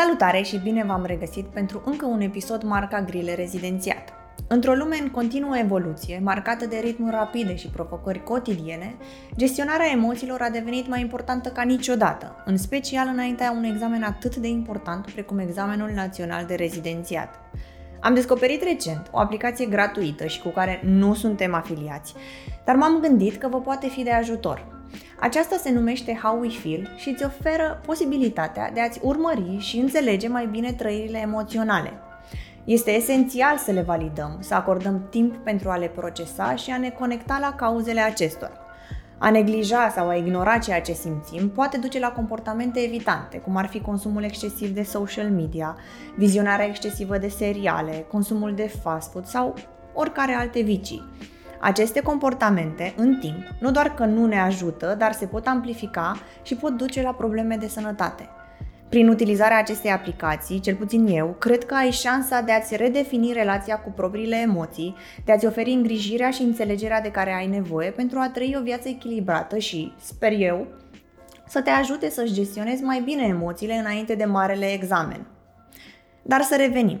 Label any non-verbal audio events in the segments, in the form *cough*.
Salutare și bine v-am regăsit pentru încă un episod marca Grile Rezidențiat. Într-o lume în continuă evoluție, marcată de ritmuri rapide și provocări cotidiene, gestionarea emoțiilor a devenit mai importantă ca niciodată, în special înaintea unui examen atât de important precum examenul național de rezidențiat. Am descoperit recent o aplicație gratuită și cu care nu suntem afiliați, dar m-am gândit că vă poate fi de ajutor. Aceasta se numește How We Feel și îți oferă posibilitatea de a-ți urmări și înțelege mai bine trăirile emoționale. Este esențial să le validăm, să acordăm timp pentru a le procesa și a ne conecta la cauzele acestora. A neglija sau a ignora ceea ce simțim poate duce la comportamente evitante, cum ar fi consumul excesiv de social media, vizionarea excesivă de seriale, consumul de fast food sau oricare alte vicii. Aceste comportamente, în timp, nu doar că nu ne ajută, dar se pot amplifica și pot duce la probleme de sănătate. Prin utilizarea acestei aplicații, cel puțin eu, cred că ai șansa de a-ți redefini relația cu propriile emoții, de a-ți oferi îngrijirea și înțelegerea de care ai nevoie pentru a trăi o viață echilibrată și, sper eu, să te ajute să-și gestionezi mai bine emoțiile înainte de marele examen. Dar să revenim.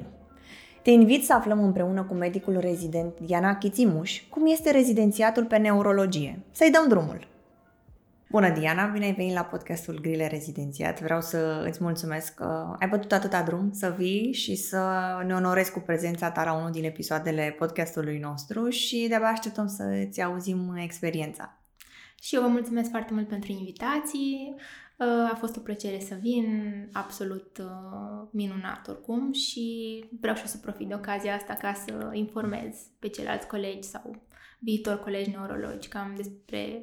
Te invit să aflăm împreună cu medicul rezident Diana Chițimuș cum este rezidențiatul pe neurologie. Să-i dăm drumul! Bună, Diana! Bine ai venit la podcastul Grile Rezidențiat. Vreau să îți mulțumesc că ai bătut atâta drum să vii și să ne onorezi cu prezența ta la unul din episoadele podcastului nostru și de-abia așteptăm să-ți auzim experiența. Și eu vă mulțumesc foarte mult pentru invitații. A fost o plăcere să vin, absolut uh, minunat oricum și vreau și să profit de ocazia asta ca să informez pe ceilalți colegi sau viitor colegi neurologi cam despre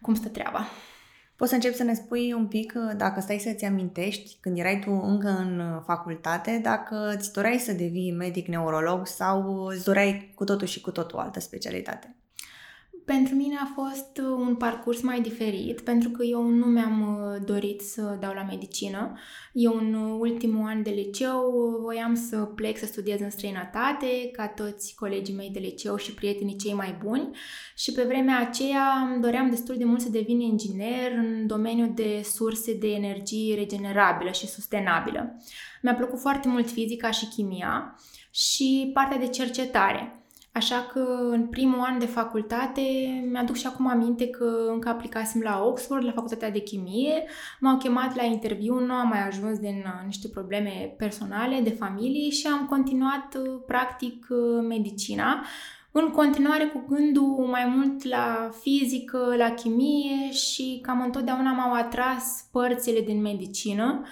cum stă treaba. Poți să începi să ne spui un pic, uh, dacă stai să-ți amintești, când erai tu încă în uh, facultate, dacă îți doreai să devii medic neurolog sau îți doreai cu totul și cu totul altă specialitate? Pentru mine a fost uh, un parcurs mai diferit, pentru că eu nu mi-am uh, dorit să dau la medicină. Eu în uh, ultimul an de liceu voiam să plec să studiez în străinătate, ca toți colegii mei de liceu și prietenii cei mai buni și pe vremea aceea doream destul de mult să devin inginer în domeniul de surse de energie regenerabilă și sustenabilă. Mi-a plăcut foarte mult fizica și chimia și partea de cercetare. Așa că în primul an de facultate mi-aduc și acum aminte că încă aplicasem la Oxford, la facultatea de chimie, m-au chemat la interviu, nu am mai ajuns din uh, niște probleme personale, de familie și am continuat uh, practic uh, medicina, în continuare cu gândul mai mult la fizică, la chimie și cam întotdeauna m-au atras părțile din medicină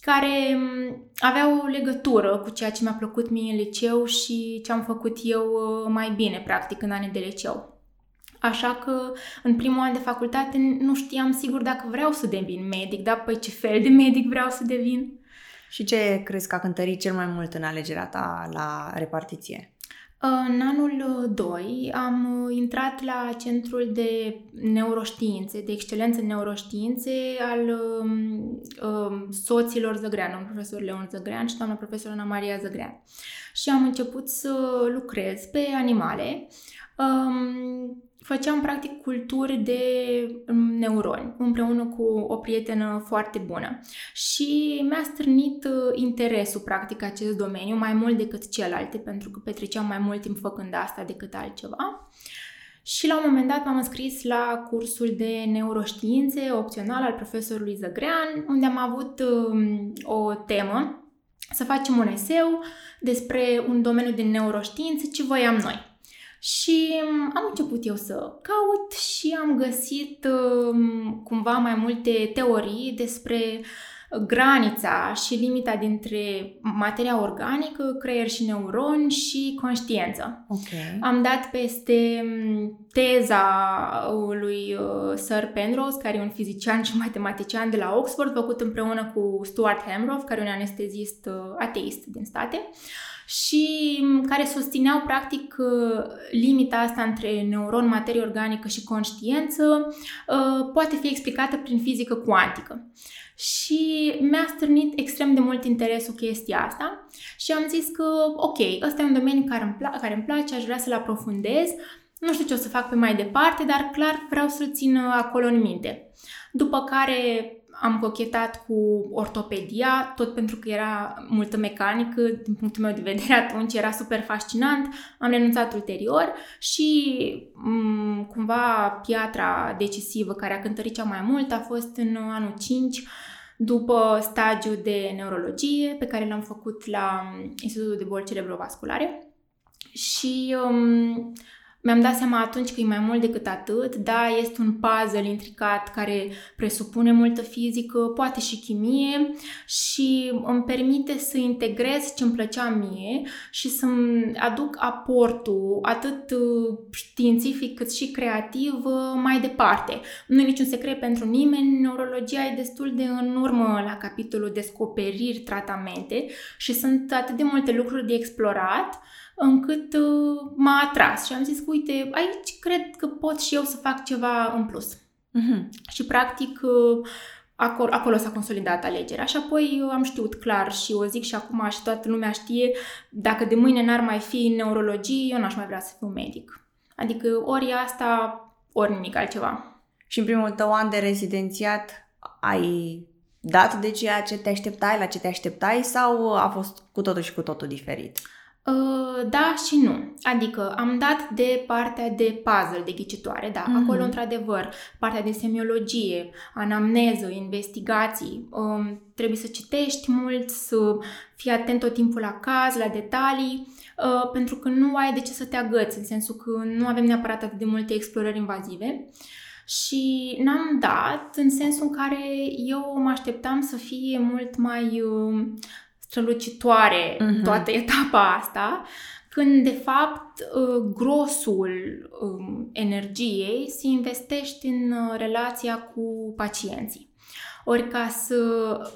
care mm, aveau o legătură cu ceea ce mi-a plăcut mie în liceu și ce am făcut eu uh, mai bine, practic, în anii de liceu. Așa că în primul an de facultate nu știam sigur dacă vreau să devin medic, dar păi ce fel de medic vreau să devin. Și ce crezi că a cântărit cel mai mult în alegerea ta la repartiție? În anul 2 uh, am uh, intrat la Centrul de Neuroștiințe, de Excelență în Neuroștiințe al um, um, soților Zăgrean, domnul profesor Leon Zăgrean și doamna profesor Ana Maria Zăgrean. Și am început să lucrez pe animale. Um, făceam practic culturi de mm, neuroni împreună cu o prietenă foarte bună și mi-a strânit uh, interesul practic acest domeniu mai mult decât celelalte pentru că petreceam mai mult timp făcând asta decât altceva. Și la un moment dat m-am înscris la cursul de neuroștiințe opțional al profesorului Zăgrean, unde am avut um, o temă să facem un eseu despre un domeniu din neuroștiințe ce voiam noi. Și um, am început eu să caut și am găsit um, cumva mai multe teorii despre granița și limita dintre materia organică, creier și neuroni și conștiință. Okay. Am dat peste um, teza lui uh, Sir Penrose, care e un fizician și matematician de la Oxford, făcut împreună cu Stuart Hemroff, care e un anestezist uh, ateist din state. Uh, și care susțineau practic uh, limita asta între neuron, materie organică și conștiință uh, poate fi explicată prin fizică cuantică. Și mi-a strânit extrem de mult interesul chestia asta și am zis că, ok, ăsta e un domeniu care îmi, pla- care îmi place, aș vrea să-l aprofundez, nu știu ce o să fac pe mai departe, dar clar vreau să-l țin uh, acolo în minte. După care am cochetat cu ortopedia, tot pentru că era multă mecanică, din punctul meu de vedere *laughs* atunci era super fascinant, am renunțat ulterior și m- cumva piatra decisivă care a cântărit cea mai mult a fost în anul 5, după stagiul de neurologie pe care l-am făcut la Institutul de Boli Cerebrovasculare. Și um, mi-am dat seama atunci că e mai mult decât atât, da, este un puzzle intricat care presupune multă fizică, poate și chimie și îmi permite să integrez ce îmi plăcea mie și să-mi aduc aportul atât uh, științific cât și creativ uh, mai departe. Nu e niciun secret pentru nimeni, neurologia e destul de în urmă la capitolul descoperiri, tratamente și sunt atât de multe lucruri de explorat încât uh, m-a atras și am zis, uite, aici cred că pot și eu să fac ceva în plus. Uh-huh. Și practic uh, acolo, acolo s-a consolidat alegerea și apoi uh, am știut clar și o zic și acum și toată lumea știe, dacă de mâine n-ar mai fi neurologie, eu n-aș mai vrea să fiu medic. Adică ori asta, ori nimic altceva. Și în primul tău an de rezidențiat ai dat de ceea ce te așteptai, la ce te așteptai sau a fost cu totul și cu totul diferit? Uh, da și nu. Adică am dat de partea de puzzle, de ghicitoare, da. Mm-hmm. Acolo, într-adevăr, partea de semiologie, anamneză, investigații. Um, trebuie să citești mult, să fii atent tot timpul la caz, la detalii, uh, pentru că nu ai de ce să te agăți, în sensul că nu avem neapărat atât de multe explorări invazive. Și n-am dat în sensul în care eu mă așteptam să fie mult mai uh, strălucitoare uh-huh. toată etapa asta, când de fapt uh, grosul um, energiei se investește în uh, relația cu pacienții. Ori ca să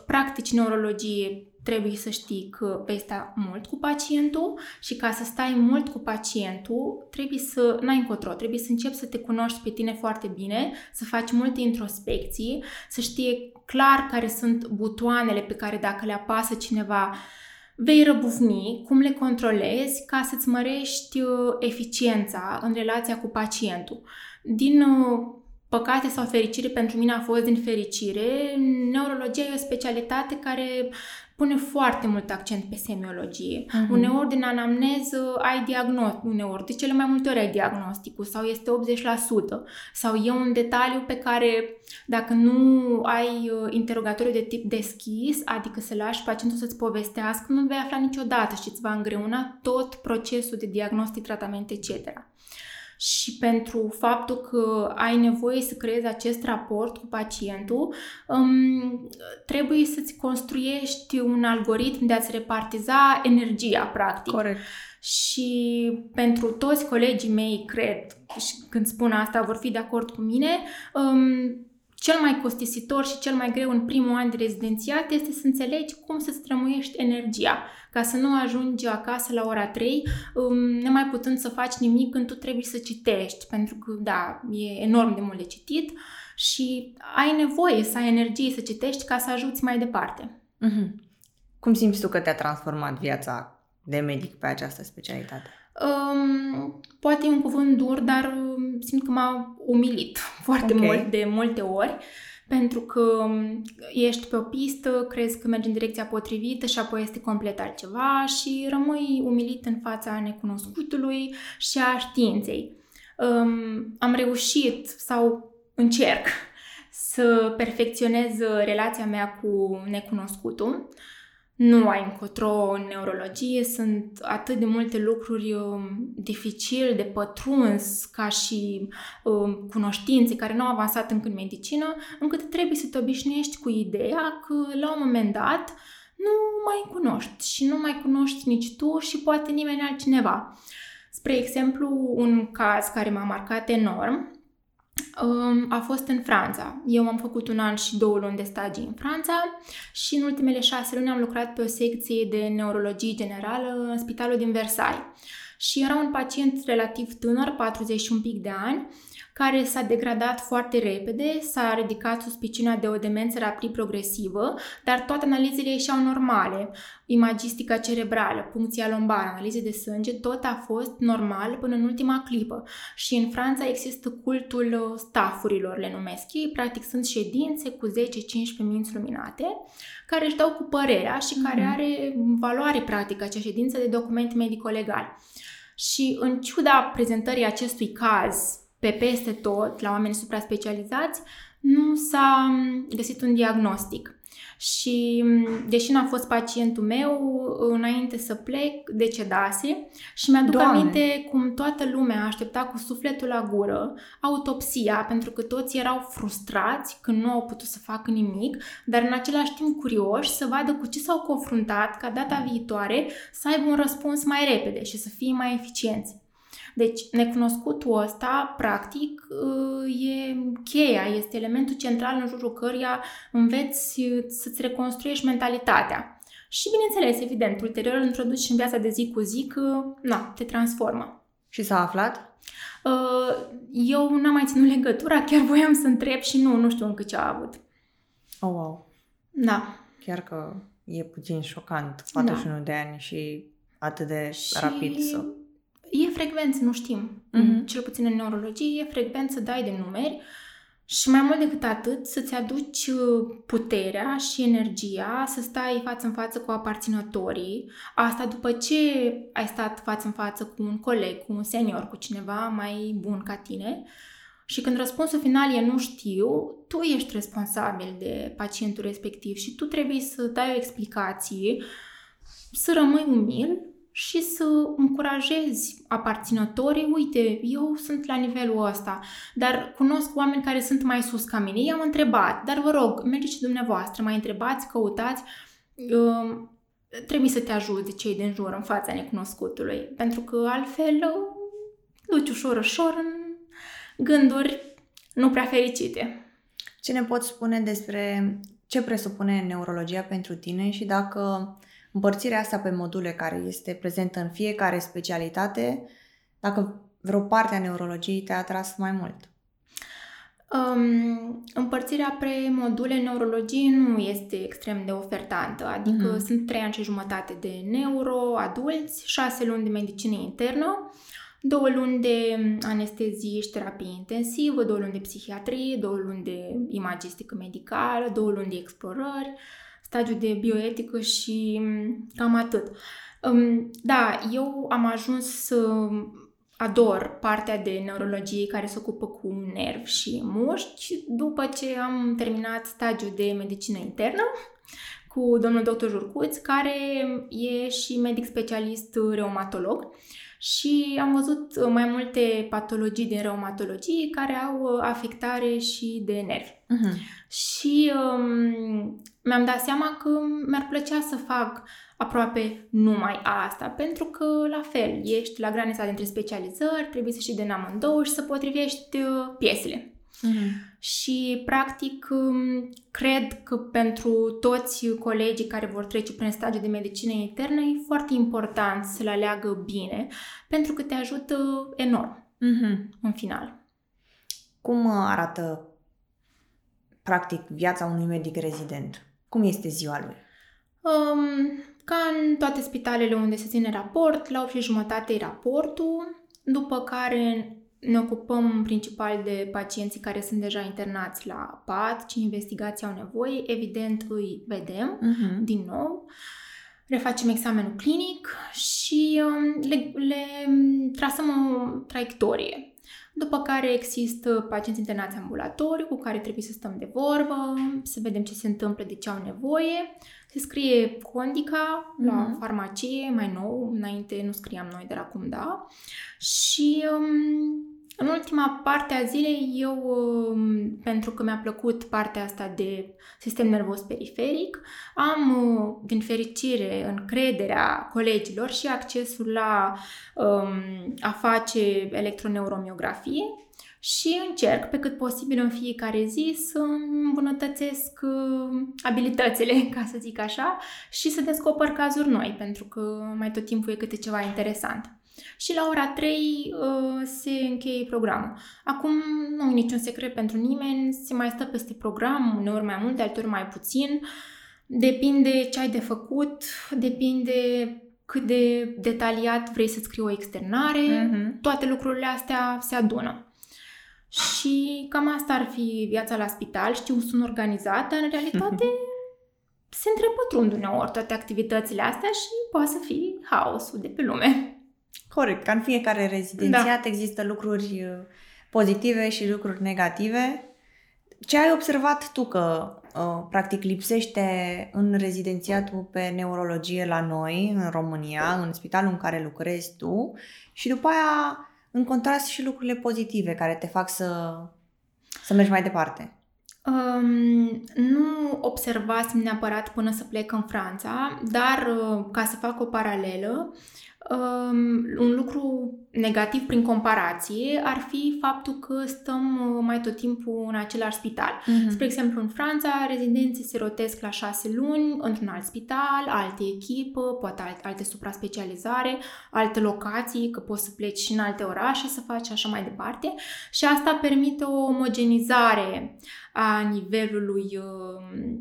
practici neurologie trebuie să știi că vei sta mult cu pacientul și ca să stai mult cu pacientul trebuie să n-ai încotro, trebuie să începi să te cunoști pe tine foarte bine, să faci multe introspecții, să știe clar care sunt butoanele pe care dacă le apasă cineva vei răbufni, cum le controlezi ca să-ți mărești uh, eficiența în relația cu pacientul. Din uh, păcate sau fericire, pentru mine a fost din fericire, neurologia e o specialitate care pune foarte mult accent pe semiologie. Uh-huh. Uneori din anamneză ai diagnostic, uneori de cele mai multe ori ai diagnosticul sau este 80% sau e un detaliu pe care dacă nu ai uh, interogatoriu de tip deschis, adică să lași pacientul să-ți povestească, nu vei afla niciodată și îți va îngreuna tot procesul de diagnostic, tratament, etc și pentru faptul că ai nevoie să creezi acest raport cu pacientul, um, trebuie să-ți construiești un algoritm de a-ți repartiza energia, practic. Corect. Și pentru toți colegii mei, cred, și când spun asta, vor fi de acord cu mine, um, cel mai costisitor și cel mai greu în primul an de rezidențiat este să înțelegi cum să-ți trămuiești energia, ca să nu ajungi acasă la ora 3, um, nemai putând să faci nimic când tu trebuie să citești, pentru că, da, e enorm de mult de citit și ai nevoie să ai energie să citești ca să ajuți mai departe. Mm-hmm. Cum simți tu că te-a transformat viața de medic pe această specialitate? Um, poate e un cuvânt dur, dar um, simt că m-a umilit *laughs* foarte okay. mult, de multe ori, pentru că um, ești pe o pistă, crezi că mergi în direcția potrivită și apoi este complet altceva și rămâi umilit în fața necunoscutului și a științei. Um, am reușit sau încerc *laughs* să perfecționez relația mea cu necunoscutul nu ai încotro în neurologie, sunt atât de multe lucruri um, dificil de pătruns ca și um, cunoștințe care nu au avansat încă în medicină, încât trebuie să te obișnuiești cu ideea că la un moment dat nu mai cunoști și nu mai cunoști nici tu și poate nimeni altcineva. Spre exemplu, un caz care m-a marcat enorm a fost în Franța. Eu am făcut un an și două luni de stagii în Franța și în ultimele șase luni am lucrat pe o secție de neurologie generală în spitalul din Versailles. Și era un pacient relativ tânăr, 40 și un pic de ani, care s-a degradat foarte repede, s-a ridicat suspiciunea de o demență rapid progresivă, dar toate analizele ieșeau normale. Imagistica cerebrală, puncția lombară, analize de sânge, tot a fost normal până în ultima clipă. Și în Franța există cultul stafurilor, le numesc ei, practic sunt ședințe cu 10-15 minți luminate, care își dau cu părerea și mm-hmm. care are valoare practică acea ședință de document medico-legal. Și în ciuda prezentării acestui caz pe peste tot, la oameni supra-specializați, nu s-a găsit un diagnostic. Și deși n-a fost pacientul meu, înainte să plec, decedase și mi-aduc Doamne. aminte cum toată lumea aștepta cu sufletul la gură autopsia, pentru că toți erau frustrați când nu au putut să facă nimic, dar în același timp curioși să vadă cu ce s-au confruntat ca data viitoare să aibă un răspuns mai repede și să fie mai eficienți. Deci, necunoscutul ăsta, practic, uh, e cheia, este elementul central în jurul căruia înveți uh, să-ți reconstruiești mentalitatea. Și, bineînțeles, evident, ulterior îl introduci în viața de zi cu zi că, na, te transformă. Și s-a aflat? Uh, eu n-am mai ținut legătura, chiar voiam să întreb și nu, nu știu încă ce a avut. Oh, wow. Da. Chiar că e puțin șocant, 41 da. de ani și atât de și... rapid să e frecvent să nu știm. Mm-hmm. Cel puțin în neurologie e frecvent să dai de numeri și mai mult decât atât să-ți aduci uh, puterea și energia să stai față în față cu aparținătorii. Asta după ce ai stat față în față cu un coleg, cu un senior, cu cineva mai bun ca tine. Și când răspunsul final e nu știu, tu ești responsabil de pacientul respectiv și tu trebuie să dai o explicație, să rămâi umil și să încurajezi aparținătorii, uite, eu sunt la nivelul ăsta, dar cunosc oameni care sunt mai sus ca mine, i-am întrebat, dar vă rog, mergeți și dumneavoastră, mai întrebați, căutați, uh, trebuie să te ajute cei din jur în fața necunoscutului, pentru că altfel uh, duci ușor, ușor în gânduri nu prea fericite. Ce ne poți spune despre ce presupune neurologia pentru tine și dacă împărțirea asta pe module care este prezentă în fiecare specialitate, dacă vreo parte a neurologiei te-a atras mai mult? Um, împărțirea pe module neurologie nu este extrem de ofertantă, adică mm-hmm. sunt trei ani și jumătate de neuro, adulți, șase luni de medicină internă, două luni de anestezie și terapie intensivă, două luni de psihiatrie, două luni de imagistică medicală, două luni de explorări, stagiu de bioetică și mm, cam atât. Da, eu am ajuns să ador partea de neurologie care se ocupă cu nervi și mușchi după ce am terminat stagiul de medicină internă cu domnul dr. Jurcuț, care e și medic specialist reumatolog și am văzut mai multe patologii din reumatologie care au afectare și de nervi. Uh-huh. Și um, mi-am dat seama că mi-ar plăcea să fac aproape numai asta, pentru că, la fel, ești la granița dintre specializări, trebuie să știi de amândouă și să potrivești uh, piesele. Mm-hmm. Și, practic, um, cred că pentru toți colegii care vor trece prin stadiu de medicină internă e foarte important să le aleagă bine, pentru că te ajută enorm mm-hmm. în final. Cum arată, practic, viața unui medic rezident? Cum este ziua lui? Um, ca în toate spitalele unde se ține raport, la 8 și jumătate e raportul, după care ne ocupăm principal de pacienții care sunt deja internați la pat, ce investigații au nevoie, evident îi vedem uh-huh. din nou, refacem examenul clinic și um, le, le trasăm o traiectorie după care există pacienți internați ambulatoriu cu care trebuie să stăm de vorbă, să vedem ce se întâmplă, de ce au nevoie. Se scrie condica mm-hmm. la mhm. farmacie, mai nou, înainte nu scriam noi, dar acum da. Și um, în ultima parte a zilei, eu, um, pentru că mi-a plăcut partea asta de sistem nervos periferic, am, uh, din fericire, încrederea colegilor și accesul la um, a face electroneuromiografie și încerc pe cât posibil în fiecare zi să îmbunătățesc uh, abilitățile, *laughs* ca să zic așa, și să descoper cazuri noi, pentru că mai tot timpul e câte ceva interesant. Și la ora 3 uh, se încheie programul. Acum nu e niciun secret pentru nimeni, se mai stă peste program, uneori mai mult, alteori mai puțin. Depinde ce ai de făcut, depinde cât de detaliat vrei să scrii o externare, mm-hmm. toate lucrurile astea se adună. Și cam asta ar fi viața la spital. Știu, sunt organizată, în realitate *laughs* se întrepătrund uneori toate activitățile astea și poate să fie haosul de pe lume. Corect, ca în fiecare rezidențiat da. există lucruri uh, pozitive și lucruri negative. Ce ai observat tu că uh, practic lipsește în rezidențiatul pe neurologie la noi, în România, în spitalul în care lucrezi tu și după aia în contrast și lucrurile pozitive care te fac să, să mergi mai departe? Um, nu observasem neapărat până să plec în Franța, dar uh, ca să fac o paralelă, Um, un lucru negativ prin comparație ar fi faptul că stăm uh, mai tot timpul în același spital. Uh-huh. Spre exemplu, în Franța, rezidenții se rotesc la șase luni într-un alt spital, alte echipă, poate alte, alte supra-specializare, alte locații, că poți să pleci și în alte orașe să faci așa mai departe. Și asta permite o omogenizare a nivelului uh,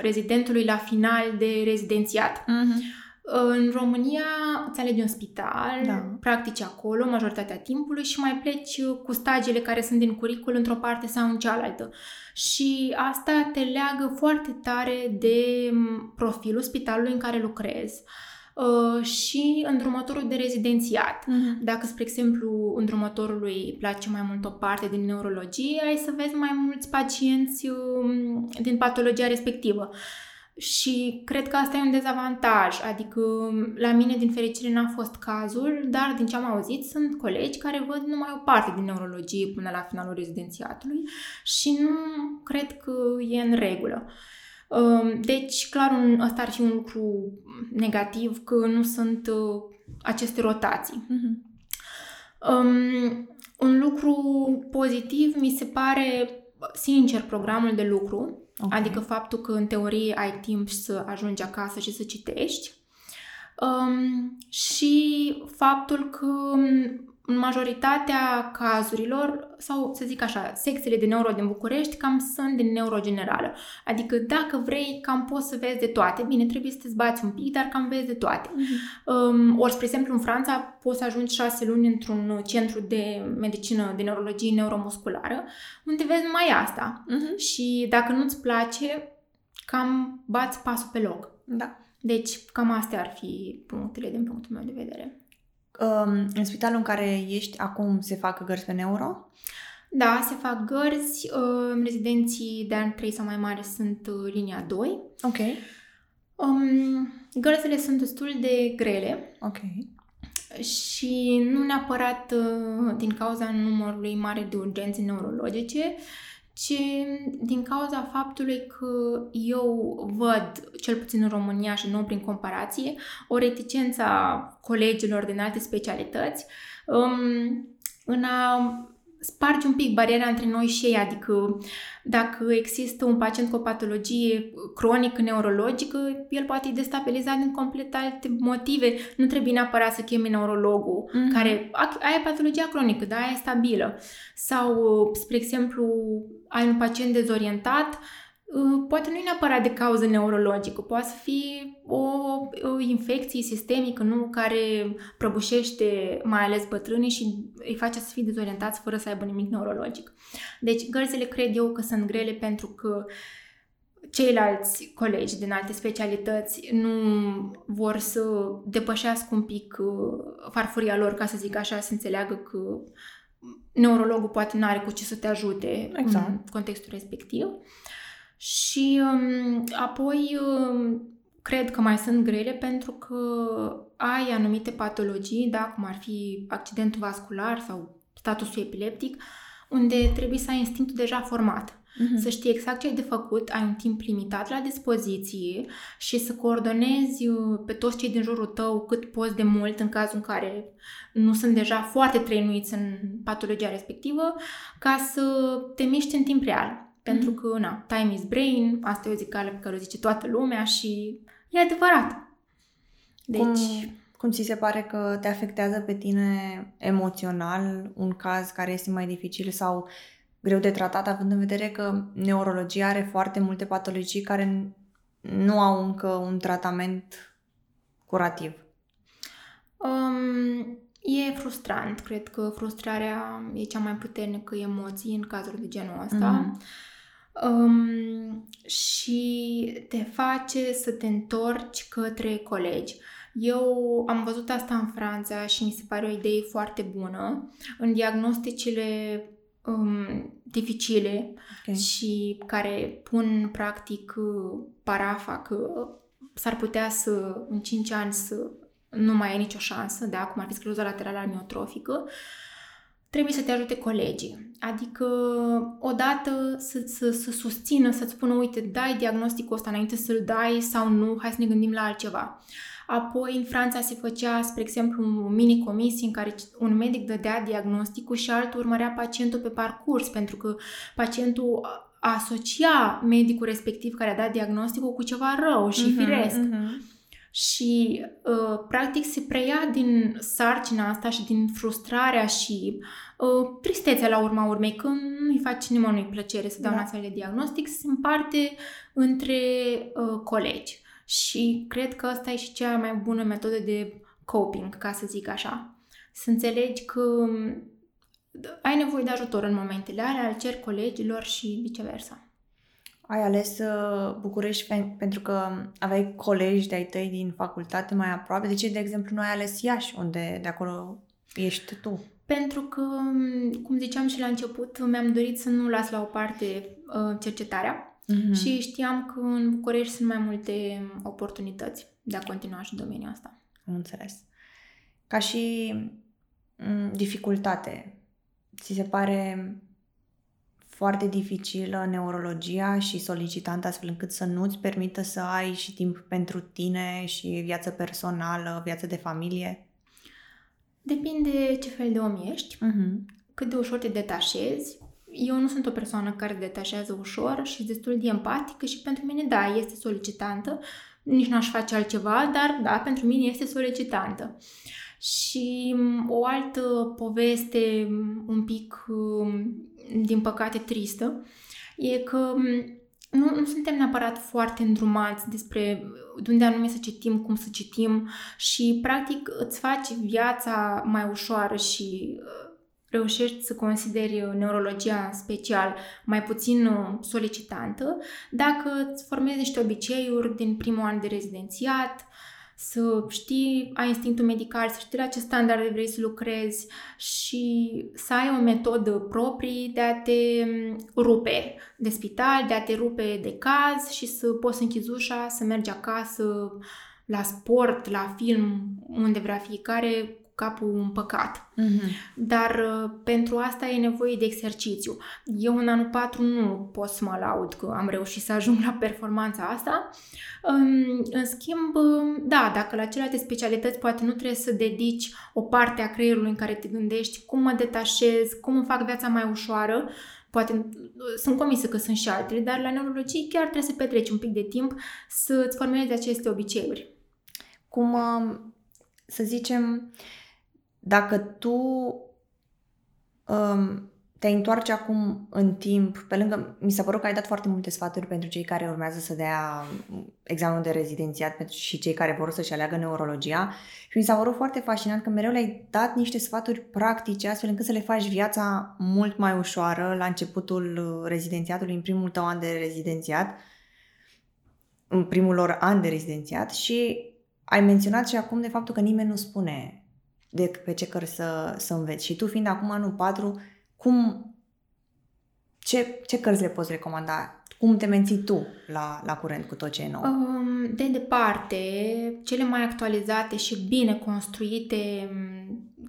rezidentului la final de rezidențiat. Uh-huh. În România îți alegi un spital, da. practici acolo majoritatea timpului și mai pleci cu stagiile care sunt din curicul într-o parte sau în cealaltă. Și asta te leagă foarte tare de profilul spitalului în care lucrezi uh, și îndrumătorul de rezidențiat. Uh-huh. Dacă, spre exemplu, îndrumătorului îi place mai mult o parte din neurologie, ai să vezi mai mulți pacienți um, din patologia respectivă. Și cred că asta e un dezavantaj, adică la mine din fericire n-a fost cazul, dar din ce am auzit sunt colegi care văd numai o parte din neurologie până la finalul rezidențiatului și nu cred că e în regulă. Um, deci, clar, un, ăsta ar fi un lucru negativ, că nu sunt uh, aceste rotații. Uh-huh. Um, un lucru pozitiv mi se pare, sincer, programul de lucru Okay. Adică faptul că în teorie ai timp să ajungi acasă și să citești. Um, și faptul că în majoritatea cazurilor, sau să zic așa, secțiile de neuro din București cam sunt din neurogenerală. Adică dacă vrei, cam poți să vezi de toate. Bine, trebuie să te zbați un pic, dar cam vezi de toate. Uh-huh. Um, ori, spre exemplu, în Franța poți să ajungi șase luni într-un centru de medicină, de neurologie neuromusculară, unde vezi numai asta. Uh-huh. Și dacă nu-ți place, cam bați pasul pe loc. Da. Deci, cam astea ar fi punctele din punctul meu de vedere. Um, în spitalul în care ești acum se fac gărzi pe neuro? Da, se fac gărzi. Um, rezidenții de an 3 sau mai mare sunt uh, linia 2. Ok. Um, gărzile sunt destul de grele. Ok. Și nu neapărat uh, din cauza numărului mare de urgențe neurologice, ci din cauza faptului că eu văd, cel puțin în România și nu prin comparație, o reticență a colegilor din alte specialități um, în a sparge un pic bariera între noi și ei, adică dacă există un pacient cu o patologie cronică neurologică, el poate fi destabilizat din complet alte motive. Nu trebuie neapărat să chemi neurologul, mm-hmm. care aia e patologia cronică, dar aia e stabilă. Sau, spre exemplu, ai un pacient dezorientat, Uh, poate nu e neapărat de cauză neurologică, poate să fie o, o infecție sistemică, nu, care prăbușește mai ales bătrânii și îi face să fie dezorientați fără să aibă nimic neurologic. Deci, gărzile cred eu că sunt grele pentru că ceilalți colegi din alte specialități nu vor să depășească un pic uh, farfuria lor, ca să zic așa, să înțeleagă că neurologul poate nu are cu ce să te ajute exact. în contextul respectiv. Uh, și um, apoi um, cred că mai sunt grele pentru că ai anumite patologii, da, cum ar fi accidentul vascular sau statusul epileptic, unde trebuie să ai instinctul deja format. Uh-huh. Să știi exact ce ai de făcut, ai un timp limitat la dispoziție și să coordonezi uh, pe toți cei din jurul tău cât poți de mult în cazul în care nu sunt deja foarte trăinuiți în patologia respectivă, ca să te miști în timp real. Pentru mhm. că, na, time is brain, asta e o zicală pe care o zice toată lumea și e adevărat. Deci... Cum, cum ți se pare că te afectează pe tine emoțional un caz care este mai dificil sau greu de tratat, având în vedere că neurologia are foarte multe patologii care nu au încă un tratament curativ? Um, e frustrant. Cred că frustrarea e cea mai puternică emoție în cazuri de genul ăsta. Mm-hmm. Um, și te face să te întorci către colegi. Eu am văzut asta în Franța și mi se pare o idee foarte bună. În diagnosticile um, dificile okay. și care pun practic parafa că s-ar putea să în 5 ani să nu mai ai nicio șansă, da, cum ar fi scleroza laterală amiotrofică, trebuie să te ajute colegii. Adică, odată să, să, să susțină, să-ți spună, uite, dai diagnosticul ăsta înainte să-l dai sau nu, hai să ne gândim la altceva. Apoi, în Franța se făcea, spre exemplu, un mini-comisie în care un medic dădea diagnosticul și altul urmărea pacientul pe parcurs, pentru că pacientul asocia medicul respectiv care a dat diagnosticul cu ceva rău și uh-huh, firesc. Uh-huh. Și, uh, practic, se preia din sarcina asta și din frustrarea și uh, tristețea la urma urmei, că nu-i face nimănui plăcere să dea da. un astfel de diagnostic, se împarte între uh, colegi. Și cred că asta e și cea mai bună metodă de coping, ca să zic așa. Să înțelegi că um, ai nevoie de ajutor în momentele alea, al cer colegilor și viceversa. Ai ales uh, București pe, pentru că aveai colegi de-ai tăi din facultate mai aproape. De ce, de exemplu, nu ai ales Iași, unde de acolo ești tu? Pentru că, um, cum ziceam și la început, mi-am dorit să nu las la o parte uh, cercetarea uh-huh. și știam că în București sunt mai multe oportunități de a continua și domeniul ăsta. Am înțeles. Ca și m- dificultate, ți se pare foarte dificilă neurologia și solicitant astfel încât să nu-ți permită să ai și timp pentru tine și viață personală, viață de familie? Depinde ce fel de om ești, uh-huh. cât de ușor te detașezi. Eu nu sunt o persoană care detașează ușor și destul de empatică și pentru mine, da, este solicitantă. Nici n-aș face altceva, dar, da, pentru mine este solicitantă. Și mm, o altă poveste mm, un pic mm, din păcate, tristă, e că nu, nu suntem neapărat foarte îndrumați despre de unde anume să citim, cum să citim și, practic, îți faci viața mai ușoară și uh, reușești să consideri neurologia special mai puțin uh, solicitantă dacă îți formezi niște obiceiuri din primul an de rezidențiat, să știi, ai instinctul medical, să știi la ce standarde vrei să lucrezi și să ai o metodă proprie de a te mm, rupe de spital, de a te rupe de caz și să poți să închizi ușa, să mergi acasă, la sport, la film, unde vrea fiecare, capul împăcat. Mm-hmm. Dar uh, pentru asta e nevoie de exercițiu. Eu în anul 4 nu pot să mă laud că am reușit să ajung la performanța asta. Um, în schimb, um, da, dacă la celelalte specialități poate nu trebuie să dedici o parte a creierului în care te gândești cum mă detașez, cum îmi fac viața mai ușoară, poate uh, sunt convinsă că sunt și altele, dar la neurologie chiar trebuie să petreci un pic de timp să-ți formezi aceste obiceiuri. Cum, um, să zicem, dacă tu um, te întoarci acum în timp, pe lângă, mi s-a părut că ai dat foarte multe sfaturi pentru cei care urmează să dea examenul de rezidențiat pentru și cei care vor să-și aleagă neurologia și mi s-a părut foarte fascinant că mereu le-ai dat niște sfaturi practice astfel încât să le faci viața mult mai ușoară la începutul rezidențiatului, în primul tău an de rezidențiat, în primul lor an de rezidențiat și ai menționat și acum de faptul că nimeni nu spune de pe ce cărți să, să înveți. Și tu fiind acum anul 4, cum, ce, ce cărți le poți recomanda? Cum te menții tu la, la curent cu tot ce e nou? Um, de departe, cele mai actualizate și bine construite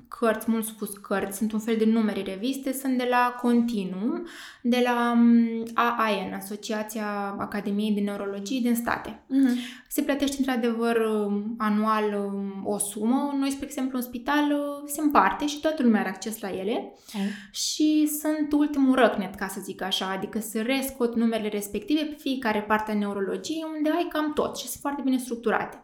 cărți, mult spus cărți, sunt un fel de numere reviste, sunt de la Continuum, de la mm, AAN, Asociația Academiei de Neurologie din state. Uh-huh. Se plătește într-adevăr mm, anual mm, o sumă. Noi, spre exemplu, în spital se împarte și toată lumea are acces la ele uh-huh. și sunt ultimul răcnet, ca să zic așa, adică se rescot numerele respective pe fiecare parte a neurologiei unde ai cam tot și sunt foarte bine structurate.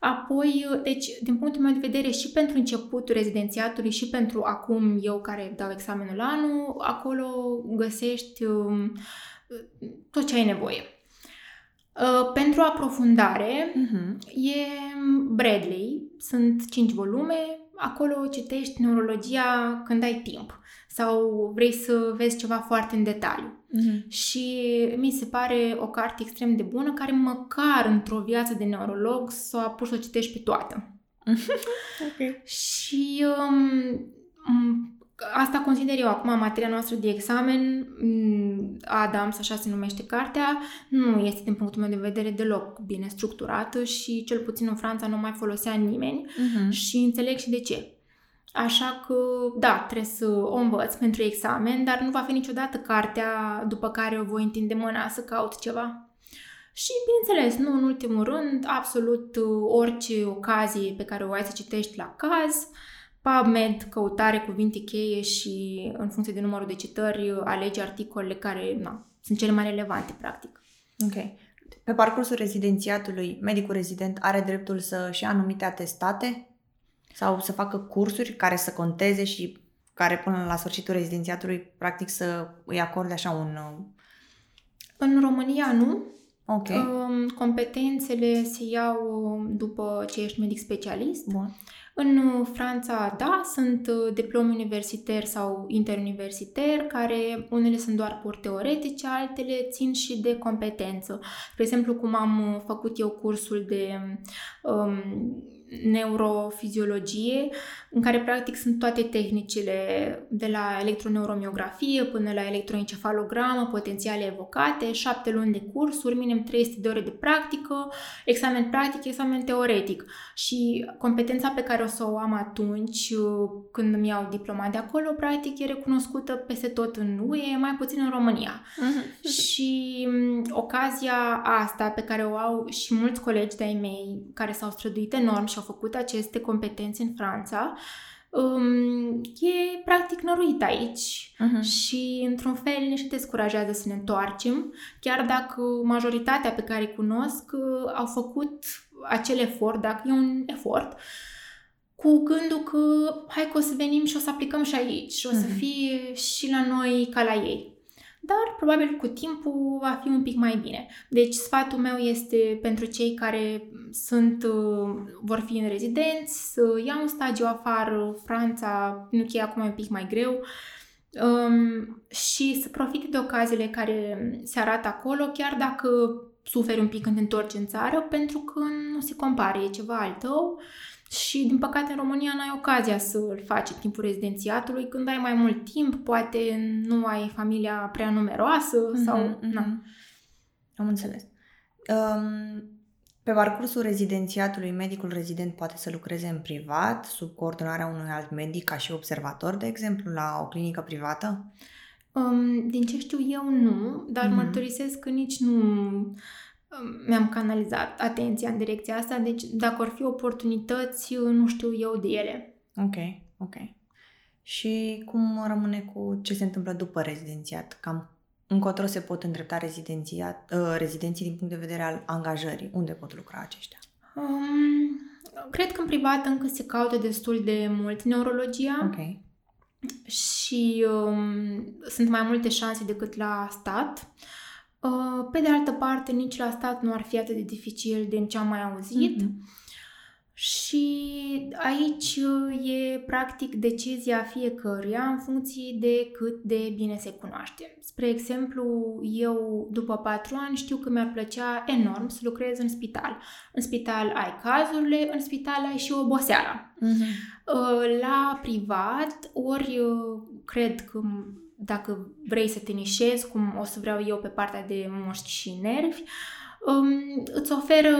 Apoi, deci, din punctul meu de vedere, și pentru începutul rezidențiatului și pentru acum eu care dau examenul anul, acolo găsești um, tot ce ai nevoie. Uh, pentru aprofundare uh-huh. e Bradley, sunt 5 volume, acolo citești neurologia când ai timp sau vrei să vezi ceva foarte în detaliu. Uh-huh. Și mi se pare o carte extrem de bună care măcar într-o viață de neurolog să o apuci să o citești pe toată. *laughs* okay. Și um, asta consider eu acum materia noastră de examen, mm, Adams, așa se numește cartea, nu este din punctul meu de vedere deloc bine structurată și cel puțin în Franța nu mai folosea nimeni uh-huh. și înțeleg și de ce. Așa că, da, trebuie să o învăț pentru examen, dar nu va fi niciodată cartea după care o voi întinde mâna să caut ceva. Și, bineînțeles, nu în ultimul rând, absolut orice ocazie pe care o ai să citești la caz, PubMed, căutare, cuvinte cheie și în funcție de numărul de citări, alege articolele care na, sunt cele mai relevante, practic. Ok. Pe parcursul rezidențiatului, medicul rezident are dreptul să-și ia anumite atestate sau să facă cursuri care să conteze și care până la sfârșitul rezidențiatului practic să îi acorde așa un... Uh, în România nu. Ok. Um, competențele se iau după ce ești medic specialist. Bun. În uh, Franța, da, sunt uh, diplomi universitari sau interuniversitari, care unele sunt doar pur teoretice, altele țin și de competență. De exemplu, cum am făcut eu cursul de um, neurofiziologie, în care practic sunt toate tehnicile de la electroneuromiografie până la electroencefalogramă, potențiale evocate, șapte luni de cursuri, minim 300 de ore de practică, examen practic, examen teoretic. Și competența pe care o să o am atunci, când îmi iau diploma de acolo, practic e recunoscută peste tot în UE, mai puțin în România. Uh-huh. *laughs* Și ocazia asta pe care o au și mulți colegi de-ai mei care s-au străduit enorm și au făcut aceste competențe în Franța, um, e practic năruit aici uh-huh. și într-un fel ne și descurajează să ne întoarcem, chiar dacă majoritatea pe care îi cunosc uh, au făcut acel efort, dacă e un efort, cu gândul că hai că o să venim și o să aplicăm și aici și o să uh-huh. fie și la noi ca la ei dar probabil cu timpul va fi un pic mai bine. Deci sfatul meu este pentru cei care sunt, uh, vor fi în rezidenți, să iau un stagiu afară, Franța, nu că e acum un pic mai greu, um, și să profite de ocaziile care se arată acolo, chiar dacă suferi un pic când te întorci în țară, pentru că nu se compare, e ceva al tău și, din păcate, în România n-ai ocazia să îl faci în timpul rezidențiatului. Când ai mai mult timp, poate nu ai familia prea numeroasă mm-hmm, sau... Mm-hmm. Na. Am înțeles. Um, pe parcursul rezidențiatului, medicul rezident poate să lucreze în privat, sub coordonarea unui alt medic, ca și observator, de exemplu, la o clinică privată? Um, din ce știu eu, nu, dar mm-hmm. mărturisesc că nici nu mi-am canalizat atenția în direcția asta, deci dacă ar fi oportunități, nu știu eu de ele. Ok, ok. Și cum rămâne cu ce se întâmplă după rezidențiat? Cam încotro se pot îndrepta rezidențiat, uh, rezidenții din punct de vedere al angajării? Unde pot lucra aceștia? Um, cred că în privat încă se caută destul de mult neurologia. Ok. Și um, sunt mai multe șanse decât la stat. Uh, Uh, pe de altă parte, nici la stat nu ar fi atât de dificil din ce am mai auzit. Mm-hmm. Și aici uh, e practic decizia fiecăruia în funcție de cât de bine se cunoaște. Spre exemplu, eu după patru ani știu că mi-ar plăcea enorm să lucrez în spital. În spital ai cazurile, în spital ai și oboseala. Mm-hmm. La privat, ori cred că dacă vrei să te nișezi, cum o să vreau eu pe partea de mușchi și nervi, um, îți oferă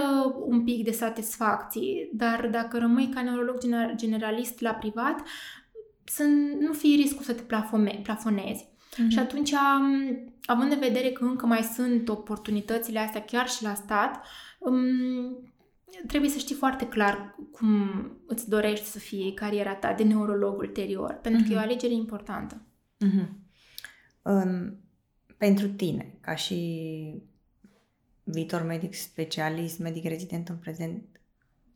un pic de satisfacție, dar dacă rămâi ca neurolog generalist la privat, să nu fii riscul să te plafome, plafonezi. Mm-hmm. Și atunci, având în vedere că încă mai sunt oportunitățile astea chiar și la stat, um, trebuie să știi foarte clar cum îți dorești să fie cariera ta de neurolog ulterior, pentru mm-hmm. că e o mhm. alegere importantă. Mm-hmm um, pentru tine, ca și viitor medic specialist, medic rezident în prezent,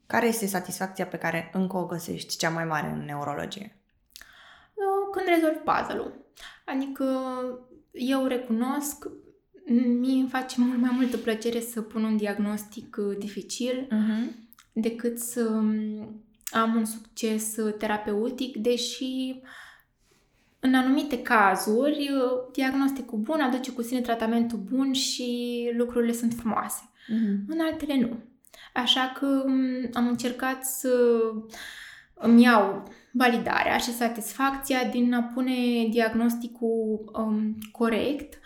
Care este satisfacția pe care încă o găsești cea mai mare în neurologie? Uh, când rezolv puzzle-ul. Adică eu recunosc, mie îmi face mult mai multă plăcere să pun un diagnostic uh, dificil uh-huh. decât să um, am un succes uh, terapeutic, deși în anumite cazuri diagnosticul bun aduce cu sine tratamentul bun și lucrurile sunt frumoase. Uh-huh. În altele nu. Așa că um, am încercat să îmi iau validarea și satisfacția din a pune diagnosticul um, corect,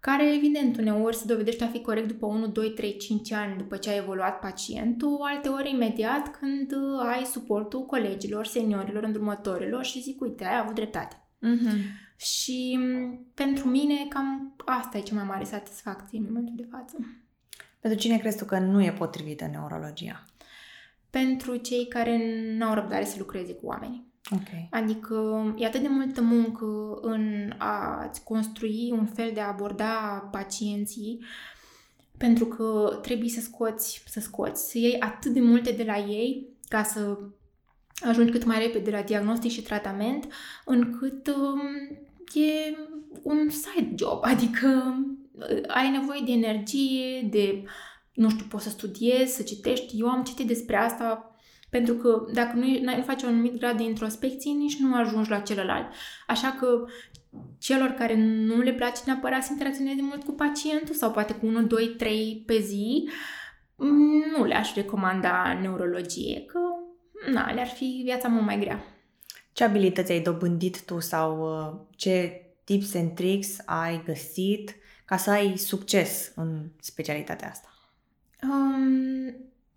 care evident uneori se dovedește a fi corect după 1, 2, 3, 5 ani după ce a evoluat pacientul, alteori imediat când uh, ai suportul colegilor, seniorilor, îndrumătorilor și zic, uite, ai avut dreptate. Mm-hmm. Și um, pentru mine cam asta e cea mai mare satisfacție în momentul de față. Pentru cine crezi tu că nu e potrivită neurologia? Pentru cei care nu au răbdare să lucreze cu oamenii. Okay. Adică e atât de multă muncă în a-ți construi un fel de a aborda pacienții pentru că trebuie să scoți, să scoți, să iei atât de multe de la ei ca să ajungi cât mai repede la diagnostic și tratament, încât um, e un side job, *laughs* adică uh, ai nevoie de energie, de, nu știu, poți să studiezi, să citești. Eu am citit despre asta pentru că dacă nu, nu faci un anumit grad de introspecție, nici nu ajungi la celălalt. Așa că celor care nu le place neapărat să interacționeze mult cu pacientul sau poate cu 1, 2, 3 pe zi, nu le-aș recomanda neurologie, că na, le-ar fi viața mult mai grea. Ce abilități ai dobândit tu sau uh, ce tips and tricks ai găsit ca să ai succes în specialitatea asta? Um,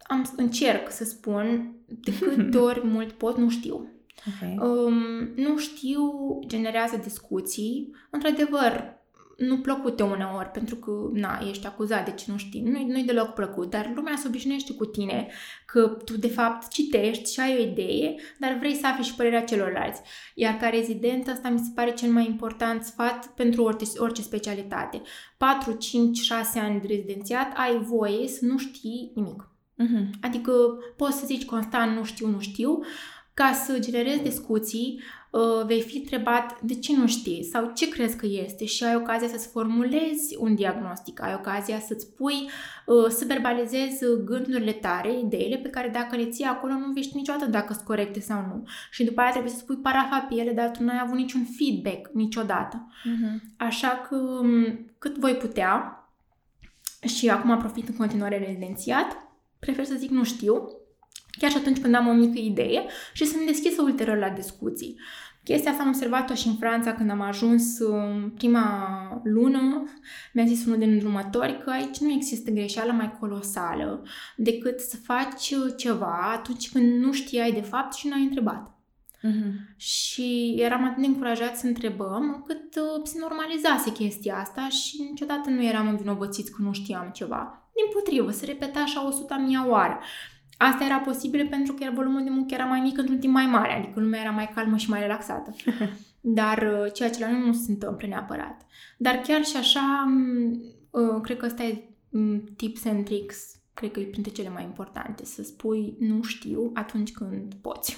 am, încerc să spun de câte *laughs* ori mult pot, nu știu. Okay. Um, nu știu, generează discuții. Într-adevăr, nu plăcute uneori, pentru că, na, ești acuzat de ce nu știi. Nu-i, nu-i deloc plăcut, dar lumea se obișnuiește cu tine, că tu, de fapt, citești și ai o idee, dar vrei să afli și părerea celorlalți. Iar ca rezident, asta mi se pare cel mai important sfat pentru orice, orice specialitate. 4, 5, 6 ani de rezidențiat, ai voie să nu știi nimic. Uh-huh. Adică poți să zici constant nu știu, nu știu, ca să generezi discuții, uh, vei fi întrebat de ce nu știi sau ce crezi că este și ai ocazia să-ți formulezi un diagnostic, ai ocazia să-ți pui, uh, să verbalizezi gândurile tare, ideile pe care dacă le ții acolo nu vei ști niciodată dacă sunt corecte sau nu. Și după aia trebuie să spui parafa pe ele, dar tu nu ai avut niciun feedback niciodată. Uh-huh. Așa că um, cât voi putea, și acum profit în continuare rezidențiat, prefer să zic nu știu, chiar și atunci când am o mică idee și să-mi deschisă ulterior la discuții. Chestia asta am observat-o și în Franța când am ajuns în prima lună. Mi-a zis unul din îndrumători că aici nu există greșeală mai colosală decât să faci ceva atunci când nu știai de fapt și nu ai întrebat. Uh-huh. Și eram atât de încurajat să întrebăm încât uh, se normalizase chestia asta și niciodată nu eram învinovățiți că nu știam ceva. Din potrivă, se repeta așa 100 mii oară. Asta era posibil pentru că volumul de muncă era mai mic într-un timp mai mare, adică lumea era mai calmă și mai relaxată. *laughs* Dar uh, ceea ce la noi nu se întâmplă neapărat. Dar chiar și așa, uh, cred că ăsta e tips and tricks, cred că e printre cele mai importante, să spui nu știu atunci când poți.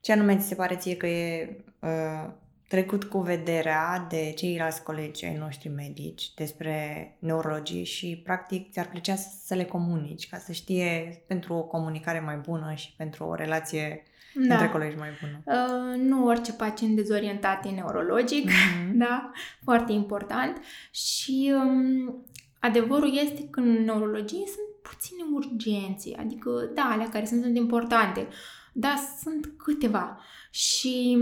Ce anume ți se pare ție că e uh, trecut cu vederea de ceilalți colegi ai noștri medici despre neurologie și practic ți-ar plăcea să le comunici ca să știe pentru o comunicare mai bună și pentru o relație da. între colegi mai bună. Uh, nu orice pacient dezorientat e neurologic, mm-hmm. *laughs* da, foarte important și um, adevărul este că în neurologie sunt puține urgențe, adică da, alea care sunt, sunt importante, dar sunt câteva și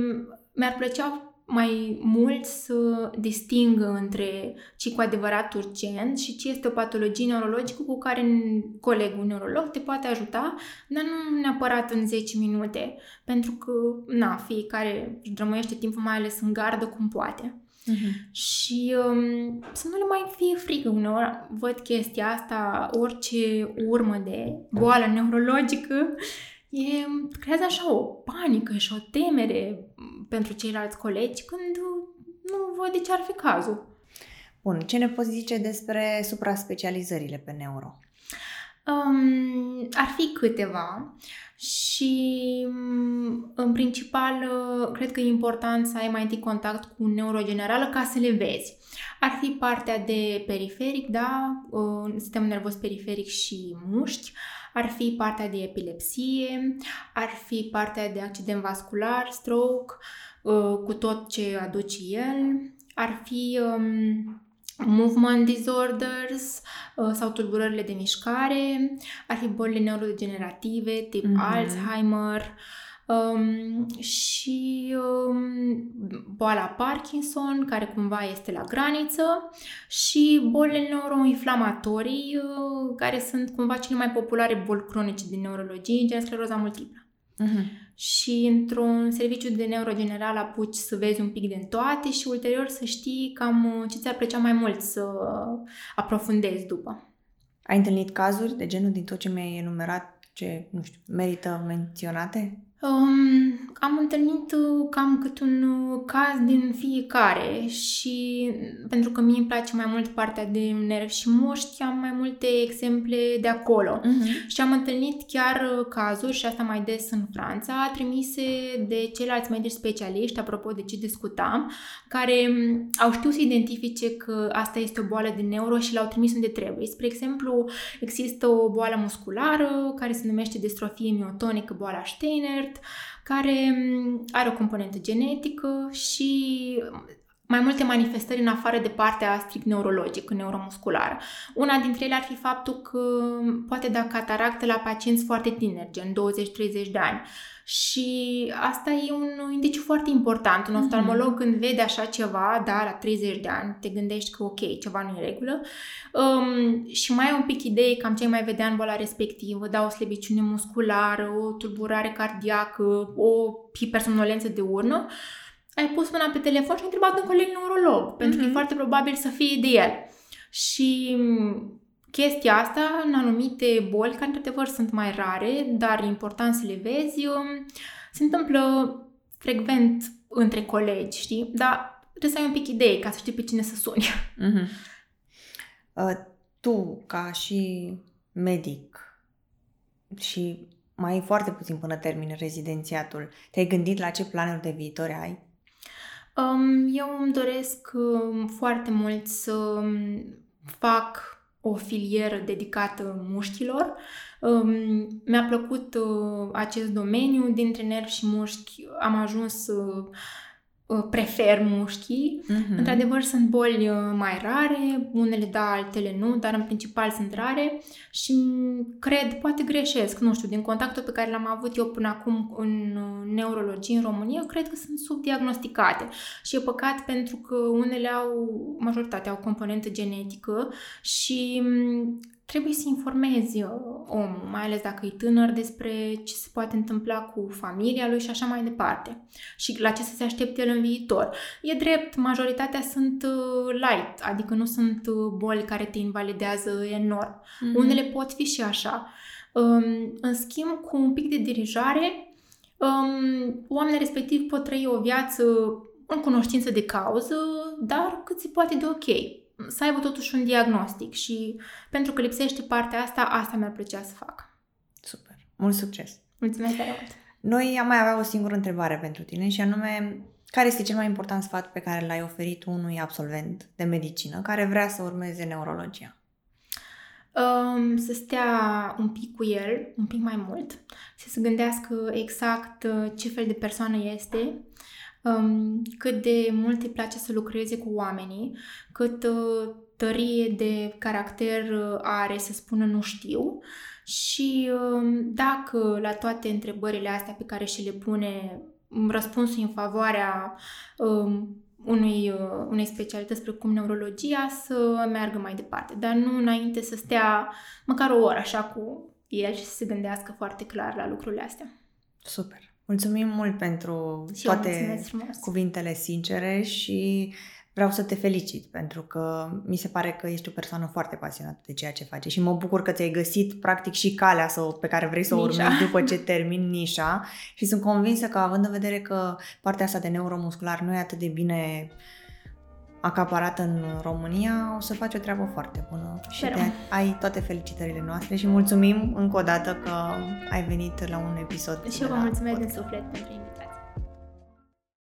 mi-ar plăcea mai mult să distingă între ce cu adevărat urgent și ce este o patologie neurologică cu care colegul neurolog te poate ajuta, dar nu neapărat în 10 minute, pentru că, na, fiecare își drămăiește timpul, mai ales în gardă, cum poate. Uh-huh. Și um, să nu le mai fie frică. Uneori văd chestia asta, orice urmă de boală neurologică, e, creează așa o panică și o temere pentru ceilalți colegi când nu văd de ce ar fi cazul. Bun, ce ne poți zice despre supra-specializările pe neuro? Um, ar fi câteva și mm, în principal cred că e important să ai mai întâi contact cu un neurogenerală ca să le vezi. Ar fi partea de periferic, da, sistemul nervos periferic și mușchi, ar fi partea de epilepsie, ar fi partea de accident vascular, stroke, cu tot ce aduce el, ar fi um, movement disorders uh, sau tulburările de mișcare, ar fi bolile neurodegenerative tip mm-hmm. Alzheimer um, și um, boala Parkinson, care cumva este la graniță, și bolile neuroinflamatorii, uh, care sunt cumva cele mai populare boli cronice din neurologie, gen scleroza multiplă. Mm-hmm și într-un serviciu de neurogeneral apuci să vezi un pic din toate și ulterior să știi cam uh, ce ți-ar plăcea mai mult să aprofundezi după. Ai întâlnit cazuri de genul din tot ce mi-ai enumerat ce, nu știu, merită menționate? Um, am întâlnit uh, cam cât un uh, caz din fiecare și pentru că mie îmi place mai mult partea de nervi și mușchi, am mai multe exemple de acolo. Uh-huh. Și am întâlnit chiar uh, cazuri, și asta mai des în Franța, trimise de ceilalți medici specialiști, apropo de ce discutam, care um, au știut să identifice că asta este o boală de neuro și l-au trimis unde trebuie. Spre exemplu, există o boală musculară care se numește distrofie miotonică, boala Steiner, cert, care mm, are o componentă genetică și mai multe manifestări în afară de partea strict neurologică, neuromusculară. Una dintre ele ar fi faptul că poate da cataractă la pacienți foarte tineri, gen 20-30 de ani. Și asta e un indiciu foarte important. Un mhm. oftalmolog mm-hmm. când vede așa ceva, da, la 30 de ani, te gândești că ok, ceva nu e în regulă. Um, și mai ai un pic idei cam ce mai vedea în boala respectivă, da, o slăbiciune musculară, o tulburare cardiacă, o hipersomnolență de urnă. Ai pus mâna pe telefon și ai întrebat un coleg neurolog, mm-hmm. pentru că e mhm. foarte probabil să fie de el. Și chestia asta în anumite boli, care într-adevăr sunt mai rare, dar e important să le vezi, um, se întâmplă frecvent între colegi, știi? Dar trebuie să ai un pic idei ca să știi pe cine să suni. Mm-hmm. Uh, tu, ca și medic și mai e foarte puțin până termine rezidențiatul, te-ai gândit la ce planuri de viitor ai? Um, eu îmi doresc um, foarte mult să um, fac o filieră dedicată mușchilor. Um, mi-a plăcut uh, acest domeniu, dintre nervi și mușchi am ajuns uh, Uh, prefer mușchii. Uh-huh. Într-adevăr, sunt boli uh, mai rare, unele da, altele nu, dar în principal sunt rare și cred, poate greșesc, nu știu, din contactul pe care l-am avut eu până acum în uh, neurologie în România, cred că sunt subdiagnosticate. Și e păcat pentru că unele au, majoritatea au componentă genetică și trebuie să informezi uh, omul, mai ales dacă e tânăr, despre ce se poate întâmpla cu familia lui și așa mai departe. Și la ce să se aștepte el în viitor. E drept, majoritatea sunt uh, light, adică nu sunt uh, boli care te invalidează enorm. Mm-hmm. Unele pot fi și așa. Um, în schimb, cu un pic de dirijare, um, oamenii respectiv pot trăi o viață în cunoștință de cauză, dar cât se poate de ok să aibă totuși un diagnostic și pentru că lipsește partea asta, asta mi-ar plăcea să fac. Super! Mult succes! Mulțumesc tare mult! Noi am mai avea o singură întrebare pentru tine și anume, care este cel mai important sfat pe care l-ai oferit unui absolvent de medicină care vrea să urmeze neurologia? Um, să stea un pic cu el, un pic mai mult, să se gândească exact uh, ce fel de persoană este, um, cât de mult îi place să lucreze cu oamenii, cât uh, tărie de caracter uh, are să spună nu știu și uh, dacă la toate întrebările astea pe care și le pune răspunsul în favoarea uh, unui, uh, unei specialități precum neurologia să meargă mai departe, dar nu înainte să stea măcar o oră așa cu el și să se gândească foarte clar la lucrurile astea. Super! Mulțumim mult pentru și toate cuvintele sincere și vreau să te felicit pentru că mi se pare că ești o persoană foarte pasionată de ceea ce face și mă bucur că ți-ai găsit practic și calea să, pe care vrei să o urmezi după ce *laughs* termin nișa și sunt convinsă că având în vedere că partea asta de neuromuscular nu e atât de bine acaparat în România, o să faci o treabă foarte bună și Sperăm. te, ai toate felicitările noastre și mulțumim încă o dată că ai venit la un episod. Și de eu vă la mulțumesc din podcast. suflet pentru invitație.